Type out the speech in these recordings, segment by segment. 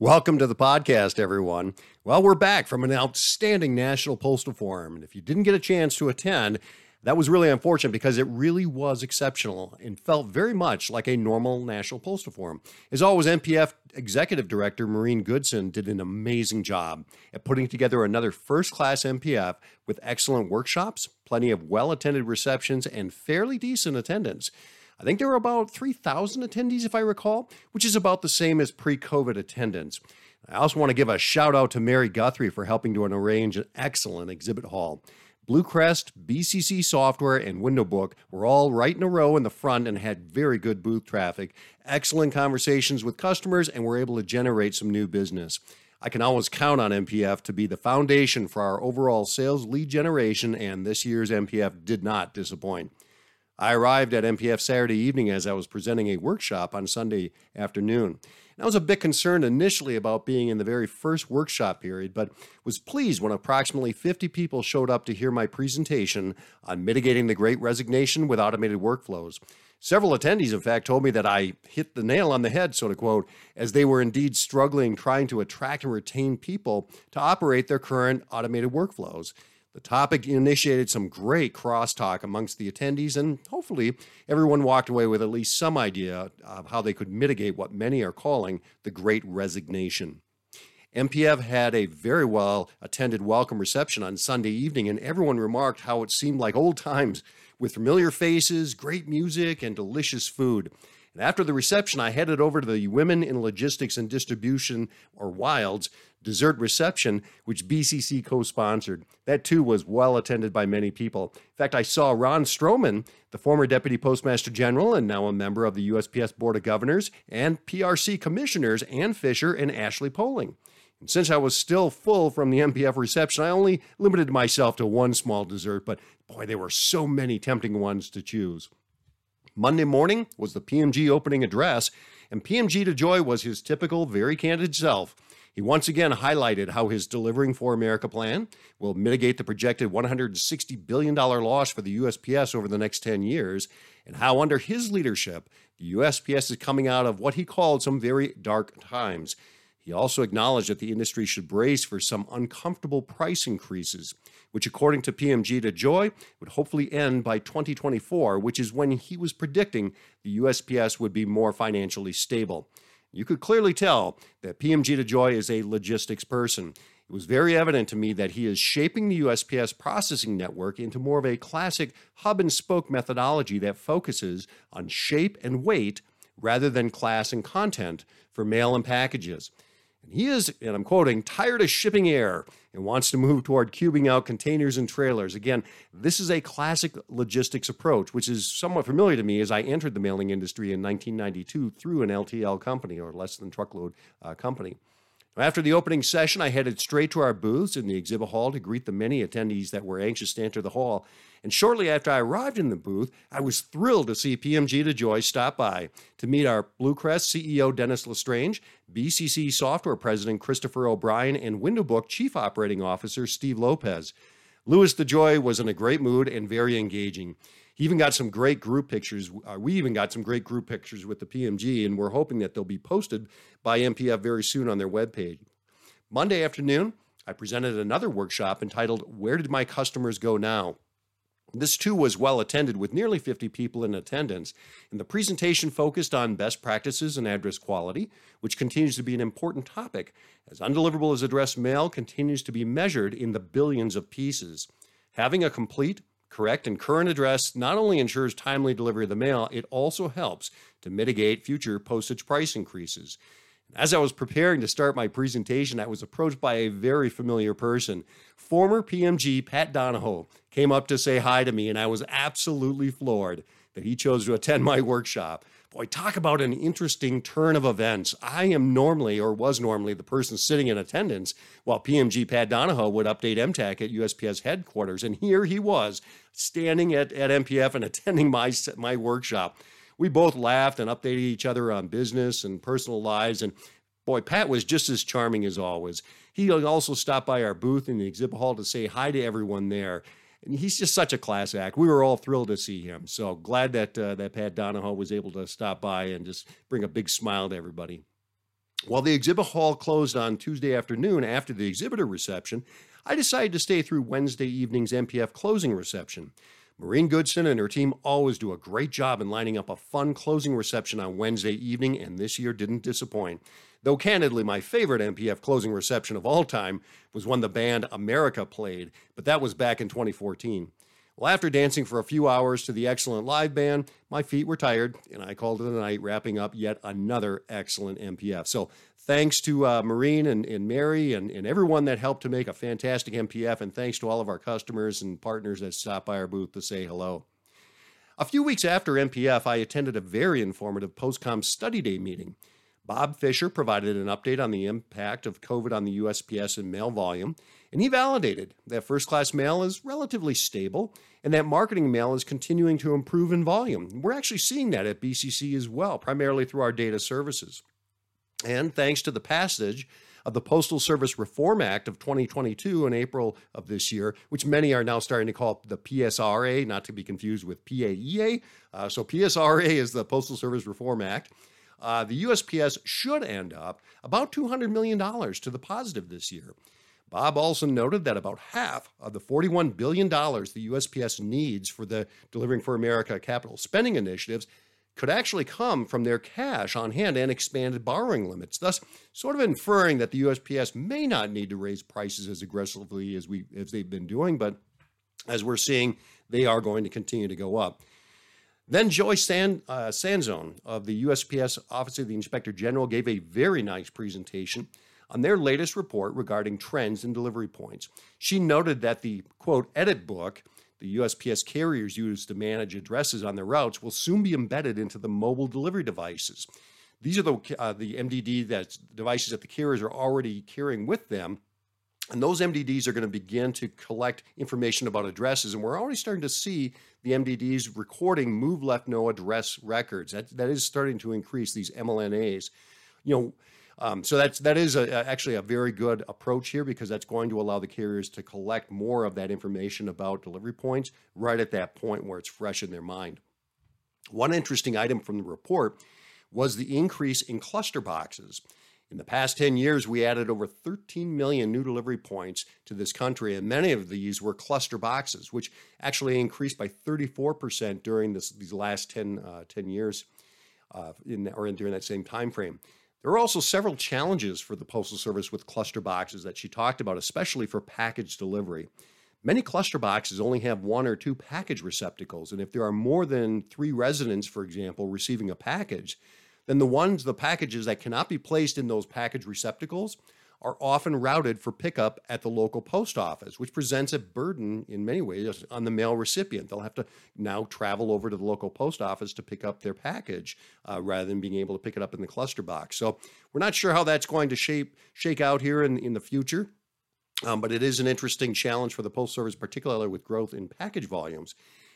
Welcome to the podcast, everyone. Well, we're back from an outstanding National Postal Forum. And if you didn't get a chance to attend, that was really unfortunate because it really was exceptional and felt very much like a normal National Postal Forum. As always, NPF Executive Director Maureen Goodson did an amazing job at putting together another first class NPF with excellent workshops, plenty of well attended receptions, and fairly decent attendance. I think there were about 3,000 attendees, if I recall, which is about the same as pre COVID attendance. I also want to give a shout out to Mary Guthrie for helping to arrange an excellent exhibit hall. Bluecrest, BCC Software, and WindowBook were all right in a row in the front and had very good booth traffic, excellent conversations with customers, and were able to generate some new business. I can always count on NPF to be the foundation for our overall sales lead generation, and this year's NPF did not disappoint. I arrived at NPF Saturday evening as I was presenting a workshop on Sunday afternoon. I was a bit concerned initially about being in the very first workshop period, but was pleased when approximately 50 people showed up to hear my presentation on mitigating the great resignation with automated workflows. Several attendees, in fact, told me that I hit the nail on the head, so to quote, as they were indeed struggling trying to attract and retain people to operate their current automated workflows. The topic initiated some great crosstalk amongst the attendees, and hopefully, everyone walked away with at least some idea of how they could mitigate what many are calling the Great Resignation. NPF had a very well attended welcome reception on Sunday evening, and everyone remarked how it seemed like old times with familiar faces, great music, and delicious food. And after the reception, I headed over to the Women in Logistics and Distribution, or WILDS, dessert reception, which BCC co sponsored. That too was well attended by many people. In fact, I saw Ron Stroman, the former Deputy Postmaster General and now a member of the USPS Board of Governors, and PRC Commissioners Ann Fisher and Ashley Poling. And since I was still full from the NPF reception, I only limited myself to one small dessert, but boy, there were so many tempting ones to choose. Monday morning was the PMG opening address, and PMG DeJoy was his typical, very candid self. He once again highlighted how his Delivering for America plan will mitigate the projected $160 billion loss for the USPS over the next 10 years, and how under his leadership, the USPS is coming out of what he called some very dark times. He also acknowledged that the industry should brace for some uncomfortable price increases, which, according to PMG DeJoy, would hopefully end by 2024, which is when he was predicting the USPS would be more financially stable. You could clearly tell that PMG DeJoy is a logistics person. It was very evident to me that he is shaping the USPS processing network into more of a classic hub and spoke methodology that focuses on shape and weight rather than class and content for mail and packages. And he is, and I'm quoting, tired of shipping air and wants to move toward cubing out containers and trailers. Again, this is a classic logistics approach, which is somewhat familiar to me as I entered the mailing industry in 1992 through an LTL company or less than truckload uh, company. After the opening session, I headed straight to our booths in the exhibit hall to greet the many attendees that were anxious to enter the hall. And shortly after I arrived in the booth, I was thrilled to see PMG DeJoy stop by to meet our Bluecrest CEO Dennis LeStrange, BCC Software President Christopher O'Brien, and WindowBook Chief Operating Officer Steve Lopez. Louis DeJoy was in a great mood and very engaging. He even got some great group pictures. Uh, we even got some great group pictures with the PMG, and we're hoping that they'll be posted by NPF very soon on their webpage. Monday afternoon, I presented another workshop entitled Where Did My Customers Go Now? This too was well attended with nearly 50 people in attendance, and the presentation focused on best practices and address quality, which continues to be an important topic, as undeliverable as address mail continues to be measured in the billions of pieces. Having a complete, correct, and current address not only ensures timely delivery of the mail, it also helps to mitigate future postage price increases. As I was preparing to start my presentation, I was approached by a very familiar person. Former PMG Pat Donahoe came up to say hi to me, and I was absolutely floored that he chose to attend my workshop. Boy, talk about an interesting turn of events. I am normally, or was normally, the person sitting in attendance while PMG Pat Donahoe would update MTAC at USPS headquarters. And here he was, standing at, at NPF and attending my, my workshop. We both laughed and updated each other on business and personal lives. And boy, Pat was just as charming as always. He also stopped by our booth in the exhibit hall to say hi to everyone there and he's just such a class act. We were all thrilled to see him. So glad that uh, that Pat Donahoe was able to stop by and just bring a big smile to everybody. While the exhibit hall closed on Tuesday afternoon after the exhibitor reception, I decided to stay through Wednesday evening's NPF closing reception. Maureen Goodson and her team always do a great job in lining up a fun closing reception on Wednesday evening, and this year didn't disappoint. Though candidly, my favorite NPF closing reception of all time was when the band America played, but that was back in 2014. Well, after dancing for a few hours to the excellent live band, my feet were tired, and I called it a night, wrapping up yet another excellent NPF. So, thanks to uh, Maureen and, and Mary and, and everyone that helped to make a fantastic NPF, and thanks to all of our customers and partners that stopped by our booth to say hello. A few weeks after NPF, I attended a very informative Postcom Study Day meeting. Bob Fisher provided an update on the impact of COVID on the USPS and mail volume, and he validated that first class mail is relatively stable and that marketing mail is continuing to improve in volume. We're actually seeing that at BCC as well, primarily through our data services. And thanks to the passage of the Postal Service Reform Act of 2022 in April of this year, which many are now starting to call the PSRA, not to be confused with PAEA. Uh, so, PSRA is the Postal Service Reform Act uh, the USPS should end up about $200 million to the positive this year. Bob also noted that about half of the $41 billion the USPS needs for the Delivering for America capital spending initiatives could actually come from their cash on hand and expanded borrowing limits, thus sort of inferring that the USPS may not need to raise prices as aggressively as we as they've been doing, but as we're seeing, they are going to continue to go up. Then Joy San, uh, Sansone of the USPS Office of the Inspector General gave a very nice presentation on their latest report regarding trends in delivery points. She noted that the quote edit book the USPS carriers use to manage addresses on their routes will soon be embedded into the mobile delivery devices. These are the uh, the MDD that devices that the carriers are already carrying with them and those MDDs are going to begin to collect information about addresses. And we're already starting to see the MDDs recording move left no address records. That, that is starting to increase these MLNAs. You know, um, so that's that is a, actually a very good approach here because that's going to allow the carriers to collect more of that information about delivery points right at that point where it's fresh in their mind. One interesting item from the report was the increase in cluster boxes. In the past 10 years, we added over 13 million new delivery points to this country, and many of these were cluster boxes, which actually increased by 34% during this, these last 10, uh, 10 years, uh, in, or in, during that same time frame. There are also several challenges for the Postal Service with cluster boxes that she talked about, especially for package delivery. Many cluster boxes only have one or two package receptacles, and if there are more than three residents, for example, receiving a package, then the ones, the packages that cannot be placed in those package receptacles are often routed for pickup at the local post office, which presents a burden in many ways on the mail recipient. They'll have to now travel over to the local post office to pick up their package uh, rather than being able to pick it up in the cluster box. So we're not sure how that's going to shape shake out here in, in the future. Um, but it is an interesting challenge for the Postal Service, particularly with growth in package volumes.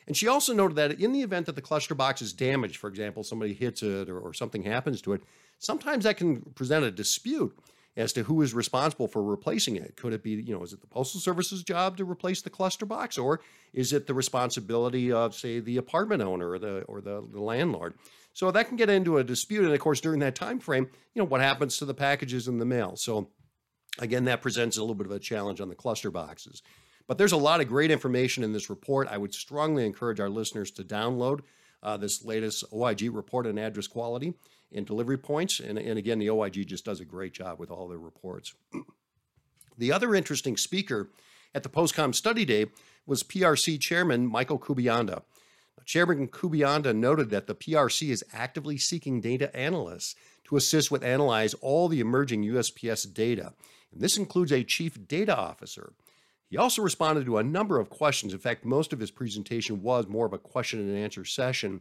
And she also noted that in the event that the cluster box is damaged, for example, somebody hits it or, or something happens to it, sometimes that can present a dispute as to who is responsible for replacing it. Could it be, you know, is it the Postal Service's job to replace the cluster box, or is it the responsibility of, say, the apartment owner or the or the, the landlord? So that can get into a dispute, and of course, during that time frame, you know, what happens to the packages in the mail? So again, that presents a little bit of a challenge on the cluster boxes. But there's a lot of great information in this report. I would strongly encourage our listeners to download uh, this latest OIG report on address quality and delivery points. And, and again, the OIG just does a great job with all their reports. the other interesting speaker at the Postcom Study Day was PRC Chairman Michael Kubayanda. Chairman Kubayanda noted that the PRC is actively seeking data analysts to assist with analyze all the emerging USPS data. And this includes a chief data officer. He also responded to a number of questions. In fact, most of his presentation was more of a question and answer session.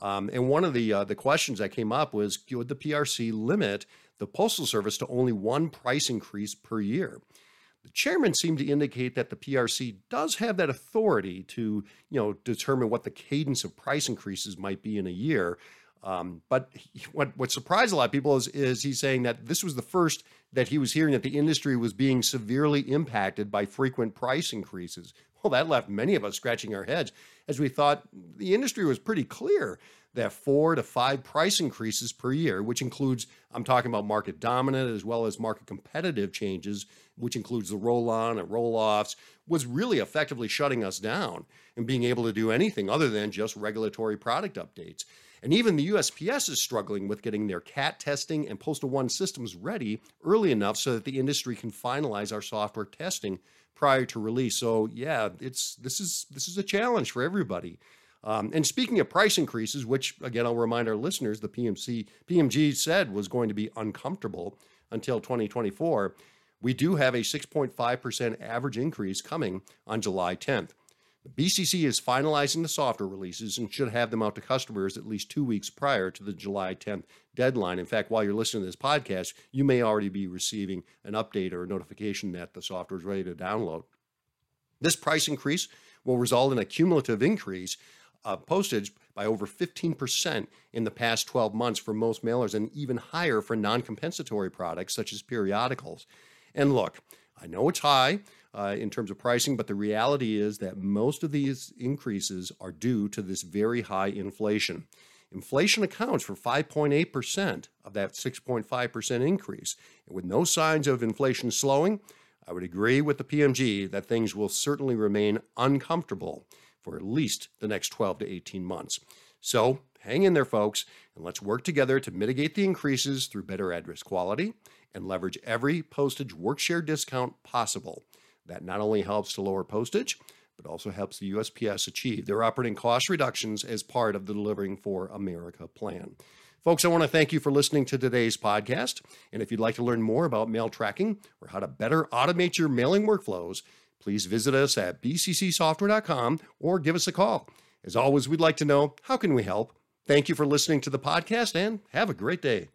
Um, and one of the uh, the questions that came up was, would the PRC limit the Postal Service to only one price increase per year? The chairman seemed to indicate that the PRC does have that authority to, you know, determine what the cadence of price increases might be in a year. Um, but he, what what surprised a lot of people is is he's saying that this was the first that he was hearing that the industry was being severely impacted by frequent price increases. Well, that left many of us scratching our heads as we thought the industry was pretty clear that four to five price increases per year, which includes, I'm talking about market dominant as well as market competitive changes, which includes the roll on and roll offs, was really effectively shutting us down and being able to do anything other than just regulatory product updates. And even the USPS is struggling with getting their CAT testing and Postal One systems ready early enough so that the industry can finalize our software testing prior to release. So yeah, it's this is this is a challenge for everybody. Um, and speaking of price increases, which again I'll remind our listeners, the PMC PMG said was going to be uncomfortable until 2024, we do have a 6.5% average increase coming on July 10th. The BCC is finalizing the software releases and should have them out to customers at least two weeks prior to the July 10th deadline. In fact, while you're listening to this podcast, you may already be receiving an update or a notification that the software is ready to download. This price increase will result in a cumulative increase uh, postage by over 15% in the past 12 months for most mailers and even higher for non compensatory products such as periodicals. And look, I know it's high uh, in terms of pricing, but the reality is that most of these increases are due to this very high inflation. Inflation accounts for 5.8% of that 6.5% increase. And with no signs of inflation slowing, I would agree with the PMG that things will certainly remain uncomfortable for at least the next 12 to 18 months. So hang in there, folks, and let's work together to mitigate the increases through better address quality and leverage every postage workshare discount possible. That not only helps to lower postage, but also helps the USPS achieve their operating cost reductions as part of the Delivering for America plan. Folks, I want to thank you for listening to today's podcast. And if you'd like to learn more about mail tracking or how to better automate your mailing workflows, please visit us at bccsoftware.com or give us a call. As always, we'd like to know how can we help? Thank you for listening to the podcast and have a great day.